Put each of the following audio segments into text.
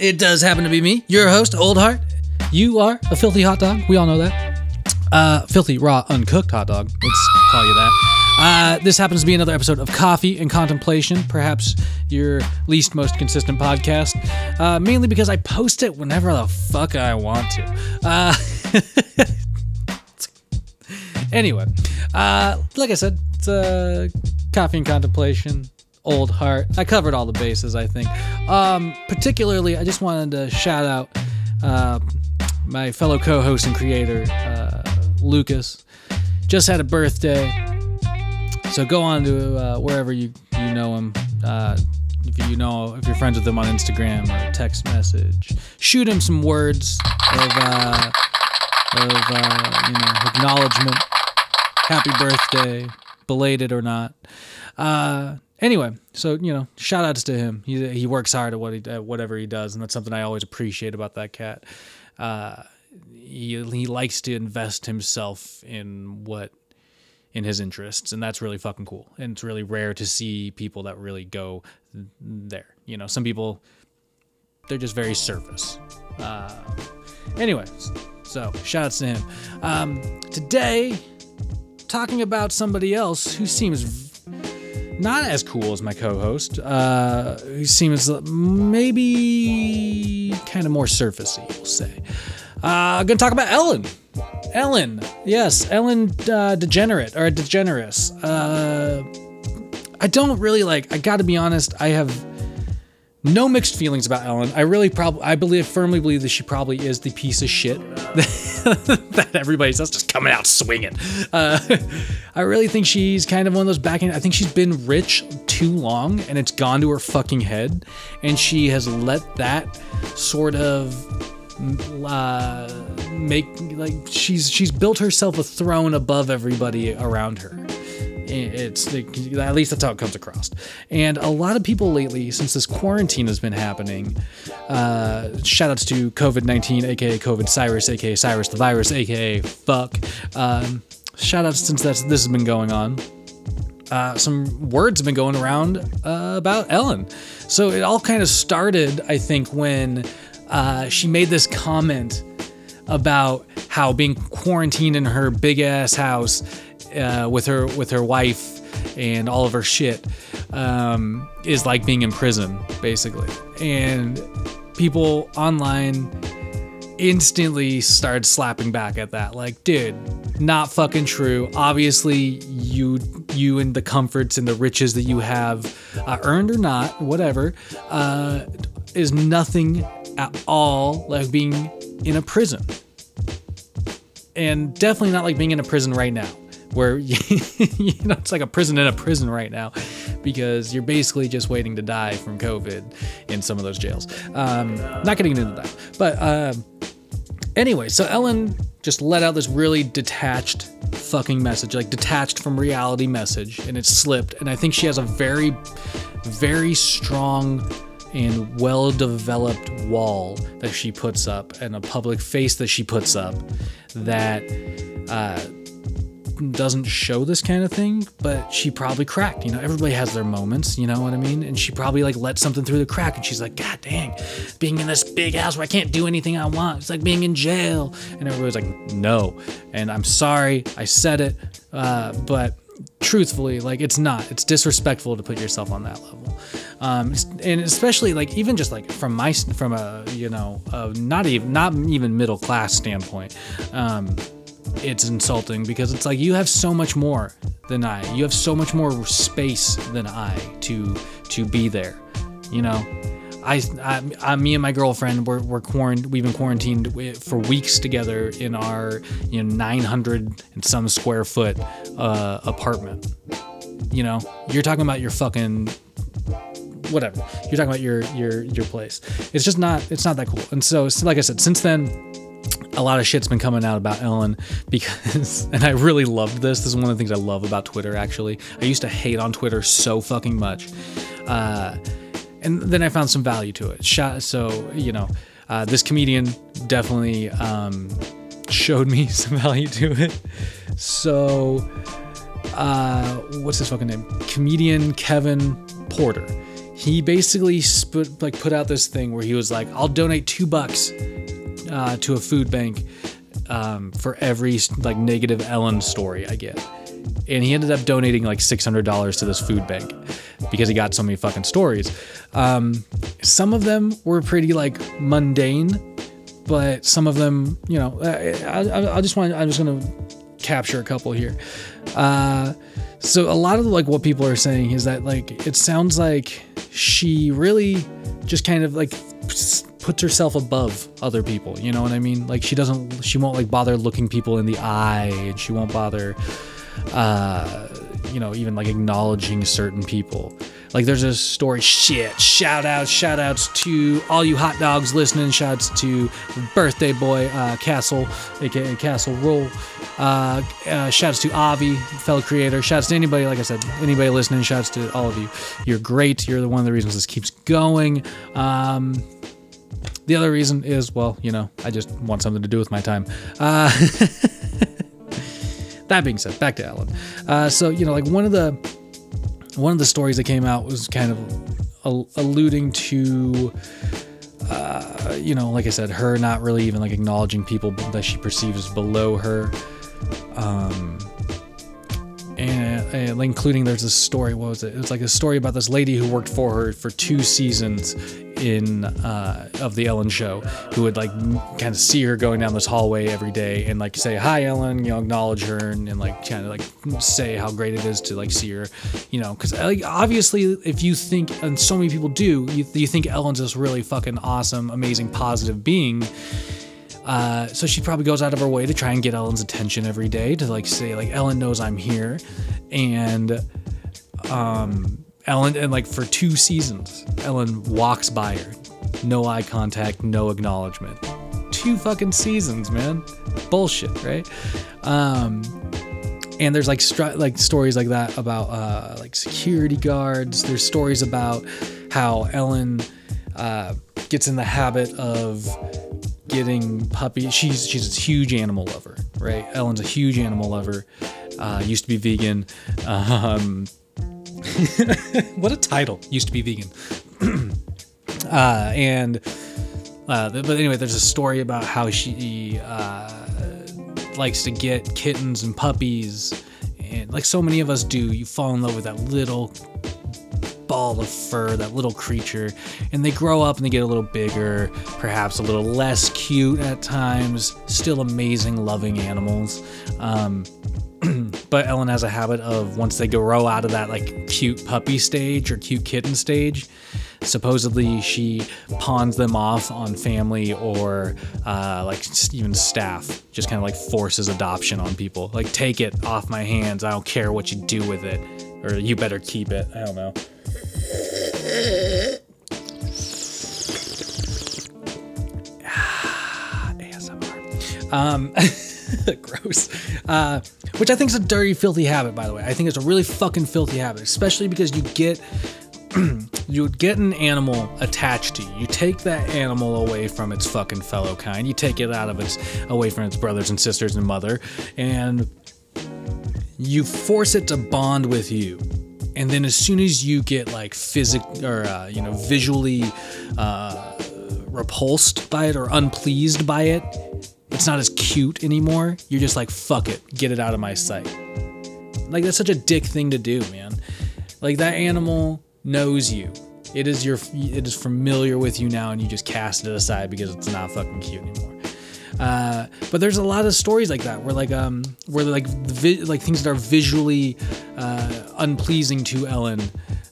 It does happen to be me, your host, Old Heart. You are a filthy hot dog. We all know that. Uh, filthy, raw, uncooked hot dog. Let's call you that. Uh, this happens to be another episode of Coffee and Contemplation, perhaps your least most consistent podcast. Uh, mainly because I post it whenever the fuck I want to. Uh, anyway, uh, like I said, it's uh, Coffee and Contemplation old heart. I covered all the bases, I think. Um, particularly, I just wanted to shout out uh, my fellow co-host and creator, uh, Lucas. Just had a birthday, so go on to uh, wherever you you know him. Uh, if you know, if you're friends with him on Instagram or text message, shoot him some words of uh, of uh, you know acknowledgement. Happy birthday, belated or not. Anyway, so you know, shout outs to him. He he works hard at what he at whatever he does, and that's something I always appreciate about that cat. Uh, he he likes to invest himself in what in his interests, and that's really fucking cool. And it's really rare to see people that really go there. You know, some people they're just very surface. Uh, anyway, so shout outs to him. Um, today, talking about somebody else who seems not as cool as my co-host. Uh, who seems maybe kind of more surfacey, we'll say. Uh, I'm gonna talk about Ellen. Ellen, yes, Ellen uh, Degenerate or Degeneres. Uh, I don't really like. I got to be honest. I have no mixed feelings about Ellen. I really probably, I believe, firmly believe that she probably is the piece of shit that everybody's just coming out swinging. Uh, I really think she's kind of one of those backing. I think she's been rich too long, and it's gone to her fucking head, and she has let that sort of uh, make like she's she's built herself a throne above everybody around her it's at least that's how it comes across. And a lot of people lately, since this quarantine has been happening, uh, shout outs to COVID 19, aka COVID Cyrus, aka Cyrus the virus, aka fuck. Um, shout outs since that's, this has been going on. Uh, some words have been going around uh, about Ellen. So it all kind of started, I think, when uh, she made this comment about how being quarantined in her big ass house uh, with her with her wife and all of her shit um, is like being in prison basically. And people online instantly started slapping back at that. Like dude not fucking true. Obviously you you and the comforts and the riches that you have uh, earned or not whatever uh, is nothing at all like being in a prison. And definitely not like being in a prison right now where you, know it's like a prison in a prison right now because you're basically just waiting to die from COVID in some of those jails. Um, not getting into that, but uh, anyway, so Ellen just let out this really detached fucking message, like detached from reality message, and it slipped. And I think she has a very, very strong and well developed wall that she puts up and a public face that she puts up that uh, doesn't show this kind of thing, but she probably cracked. You know, everybody has their moments, you know what I mean? And she probably like let something through the crack and she's like, God dang, being in this big house where I can't do anything I want. It's like being in jail. And everybody's like, no. And I'm sorry, I said it, uh, but truthfully like it's not it's disrespectful to put yourself on that level um, and especially like even just like from my from a you know a not even not even middle class standpoint um, it's insulting because it's like you have so much more than I. You have so much more space than I to to be there. You know, I, I, I me and my girlfriend we're we're quarant- we've been quarantined for weeks together in our you know 900 and some square foot uh, apartment. You know, you're talking about your fucking whatever. You're talking about your your your place. It's just not it's not that cool. And so, like I said, since then a lot of shit's been coming out about Ellen because, and I really loved this. This is one of the things I love about Twitter, actually. I used to hate on Twitter so fucking much. Uh, and then I found some value to it. So, you know, uh, this comedian definitely um, showed me some value to it. So, uh, what's his fucking name? Comedian Kevin Porter. He basically sput, like put out this thing where he was like, "I'll donate two bucks uh, to a food bank um, for every like negative Ellen story I get. And he ended up donating like $600 to this food bank because he got so many fucking stories. Um, some of them were pretty like mundane, but some of them, you know, I, I, I just want, I'm just going to capture a couple here. Uh, so a lot of like what people are saying is that like it sounds like she really just kind of like puts herself above other people. You know what I mean? Like she doesn't, she won't like bother looking people in the eye, and she won't bother, uh, you know, even like acknowledging certain people. Like there's a story. Shit! Shout outs, shout outs to all you hot dogs listening. Shouts to birthday boy uh, Castle, aka Castle Roll. Uh, uh, shouts to Avi, fellow creator. Shouts to anybody, like I said, anybody listening. Shouts to all of you. You're great. You're the one of the reasons this keeps going. Um, the other reason is, well, you know, I just want something to do with my time. Uh, that being said, back to Alan. Uh, so you know, like one of the one of the stories that came out was kind of alluding to. Uh, you know, like I said, her not really even like acknowledging people that she perceives below her. Um, and, and, including there's a story. What was it? It was like a story about this lady who worked for her for two seasons in uh, of the Ellen show, who would like kind of see her going down this hallway every day and like say hi Ellen, you know, acknowledge her and, and like kind of like say how great it is to like see her, you know, because like obviously if you think and so many people do, you, you think Ellen's this really fucking awesome, amazing, positive being. Uh, so she probably goes out of her way to try and get Ellen's attention every day to like say like Ellen knows I'm here, and um, Ellen, and like for two seasons, Ellen walks by her. No eye contact, no acknowledgement. Two fucking seasons, man. Bullshit, right? Um, and there's like stri- like stories like that about uh, like security guards. There's stories about how Ellen uh, gets in the habit of getting puppies. She's she's a huge animal lover, right? Ellen's a huge animal lover. Uh, used to be vegan. Um, what a title. Used to be vegan. uh, and uh, but anyway, there's a story about how she uh, likes to get kittens and puppies, and like so many of us do, you fall in love with that little ball of fur, that little creature, and they grow up and they get a little bigger, perhaps a little less cute at times, still amazing, loving animals. Um, but Ellen has a habit of once they grow out of that like cute puppy stage or cute kitten stage, supposedly she pawns them off on family or uh, like even staff. Just kind of like forces adoption on people. Like take it off my hands. I don't care what you do with it, or you better keep it. I don't know. Um. Gross. Uh, which I think is a dirty, filthy habit, by the way. I think it's a really fucking filthy habit, especially because you get you get an animal attached to you. You take that animal away from its fucking fellow kind. You take it out of its away from its brothers and sisters and mother, and you force it to bond with you. And then as soon as you get like physic or uh, you know visually uh, repulsed by it or unpleased by it, it's not as cute anymore. You're just like, fuck it, get it out of my sight. Like that's such a dick thing to do, man. Like that animal knows you. It is your it is familiar with you now and you just cast it aside because it's not fucking cute anymore. Uh, but there's a lot of stories like that where like um where like vi- like things that are visually uh, unpleasing to Ellen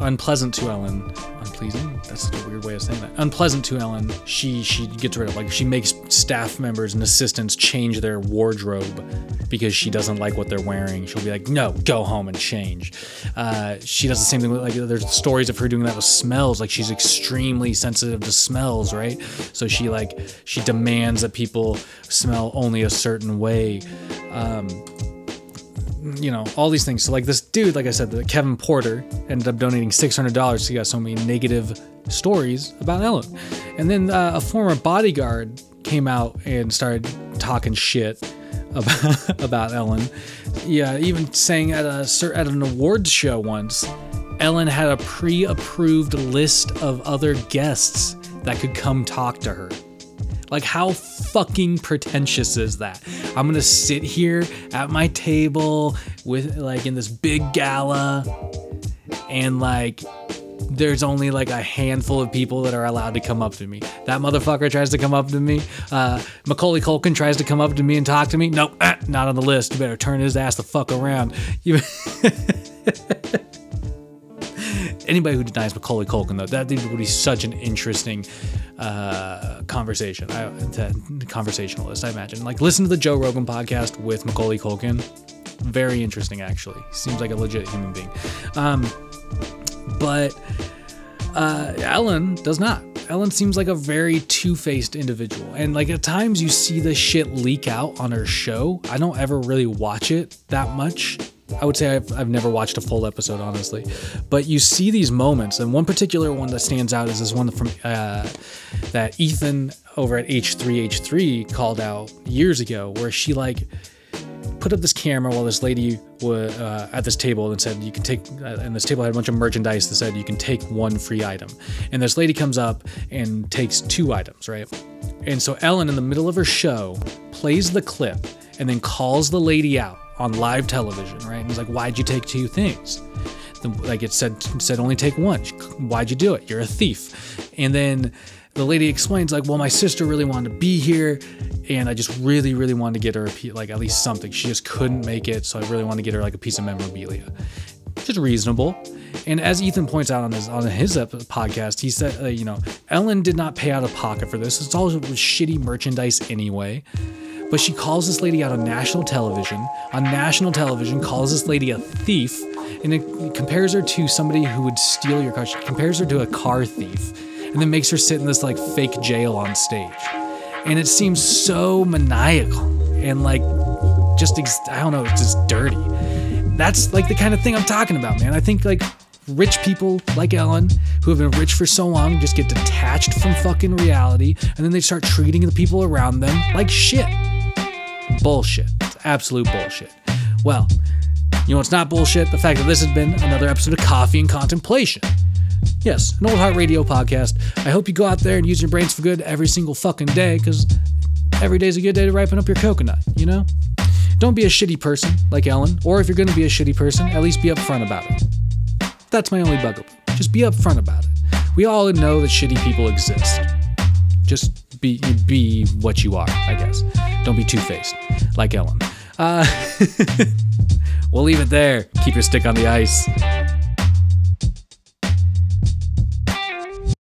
unpleasant to Ellen. Unpleasing? That's a weird way of saying that. Unpleasant to Ellen. She she gets rid of like she makes staff members and assistants change their wardrobe because she doesn't like what they're wearing. She'll be like, "No, go home and change." Uh, she does the same thing with like there's stories of her doing that with smells. Like she's extremely sensitive to smells, right? So she like she demands that people smell only a certain way. Um, you know all these things. So like this dude like i said the kevin porter ended up donating $600 he got so many negative stories about ellen and then uh, a former bodyguard came out and started talking shit about, about ellen. Yeah even saying at a at an awards show once ellen had a pre-approved list of other guests that could come talk to her like, how fucking pretentious is that? I'm gonna sit here at my table with, like, in this big gala, and, like, there's only like a handful of people that are allowed to come up to me. That motherfucker tries to come up to me. Uh, Macaulay Culkin tries to come up to me and talk to me. Nope, ah, not on the list. You better turn his ass the fuck around. You. Anybody who denies Macaulay Culkin, though, that would be such an interesting uh, conversation. I, that, conversationalist, I imagine. Like, listen to the Joe Rogan podcast with Macaulay Culkin. Very interesting, actually. Seems like a legit human being. Um, but uh, Ellen does not. Ellen seems like a very two-faced individual, and like at times you see the shit leak out on her show. I don't ever really watch it that much. I would say I've, I've never watched a full episode, honestly. But you see these moments, and one particular one that stands out is this one from uh, that Ethan over at H3H3 called out years ago, where she like put up this camera while this lady was uh, at this table and said you can take uh, and this table had a bunch of merchandise that said you can take one free item. And this lady comes up and takes two items right? And so ellen in the middle of her show plays the clip and then calls the lady out on live television right? And he's like why'd you take two things? Like it said said only take one. Why'd you do it? You're a thief. And then the lady explains like well my sister really wanted to be here and i just really really wanted to get her a piece, like at least something. She just couldn't make it so i really wanted to get her like a piece of memorabilia. Is reasonable. And as ethan points out on his on his podcast he said uh, you know ellen did not pay out of pocket for this. It's all shitty merchandise anyway but she calls this lady out on national television on national television calls this lady a thief and it compares her to somebody who would steal your car she compares her to a car thief and then makes her sit in this like fake jail on stage. And it seems so maniacal and like just ex- I don't know, it's just dirty. That's like the kind of thing I'm talking about, man. I think like rich people like Ellen, who have been rich for so long, just get detached from fucking reality, and then they start treating the people around them like shit. Bullshit. It's absolute bullshit. Well, you know it's not bullshit? The fact that this has been another episode of Coffee and Contemplation. Yes, an old heart radio podcast. I hope you go out there and use your brains for good every single fucking day, because every day's a good day to ripen up your coconut, you know? Don't be a shitty person like Ellen, or if you're gonna be a shitty person, at least be upfront about it. That's my only bugaboo. Just be upfront about it. We all know that shitty people exist. Just be be what you are, I guess. Don't be two-faced like Ellen. Uh, we'll leave it there. Keep your stick on the ice.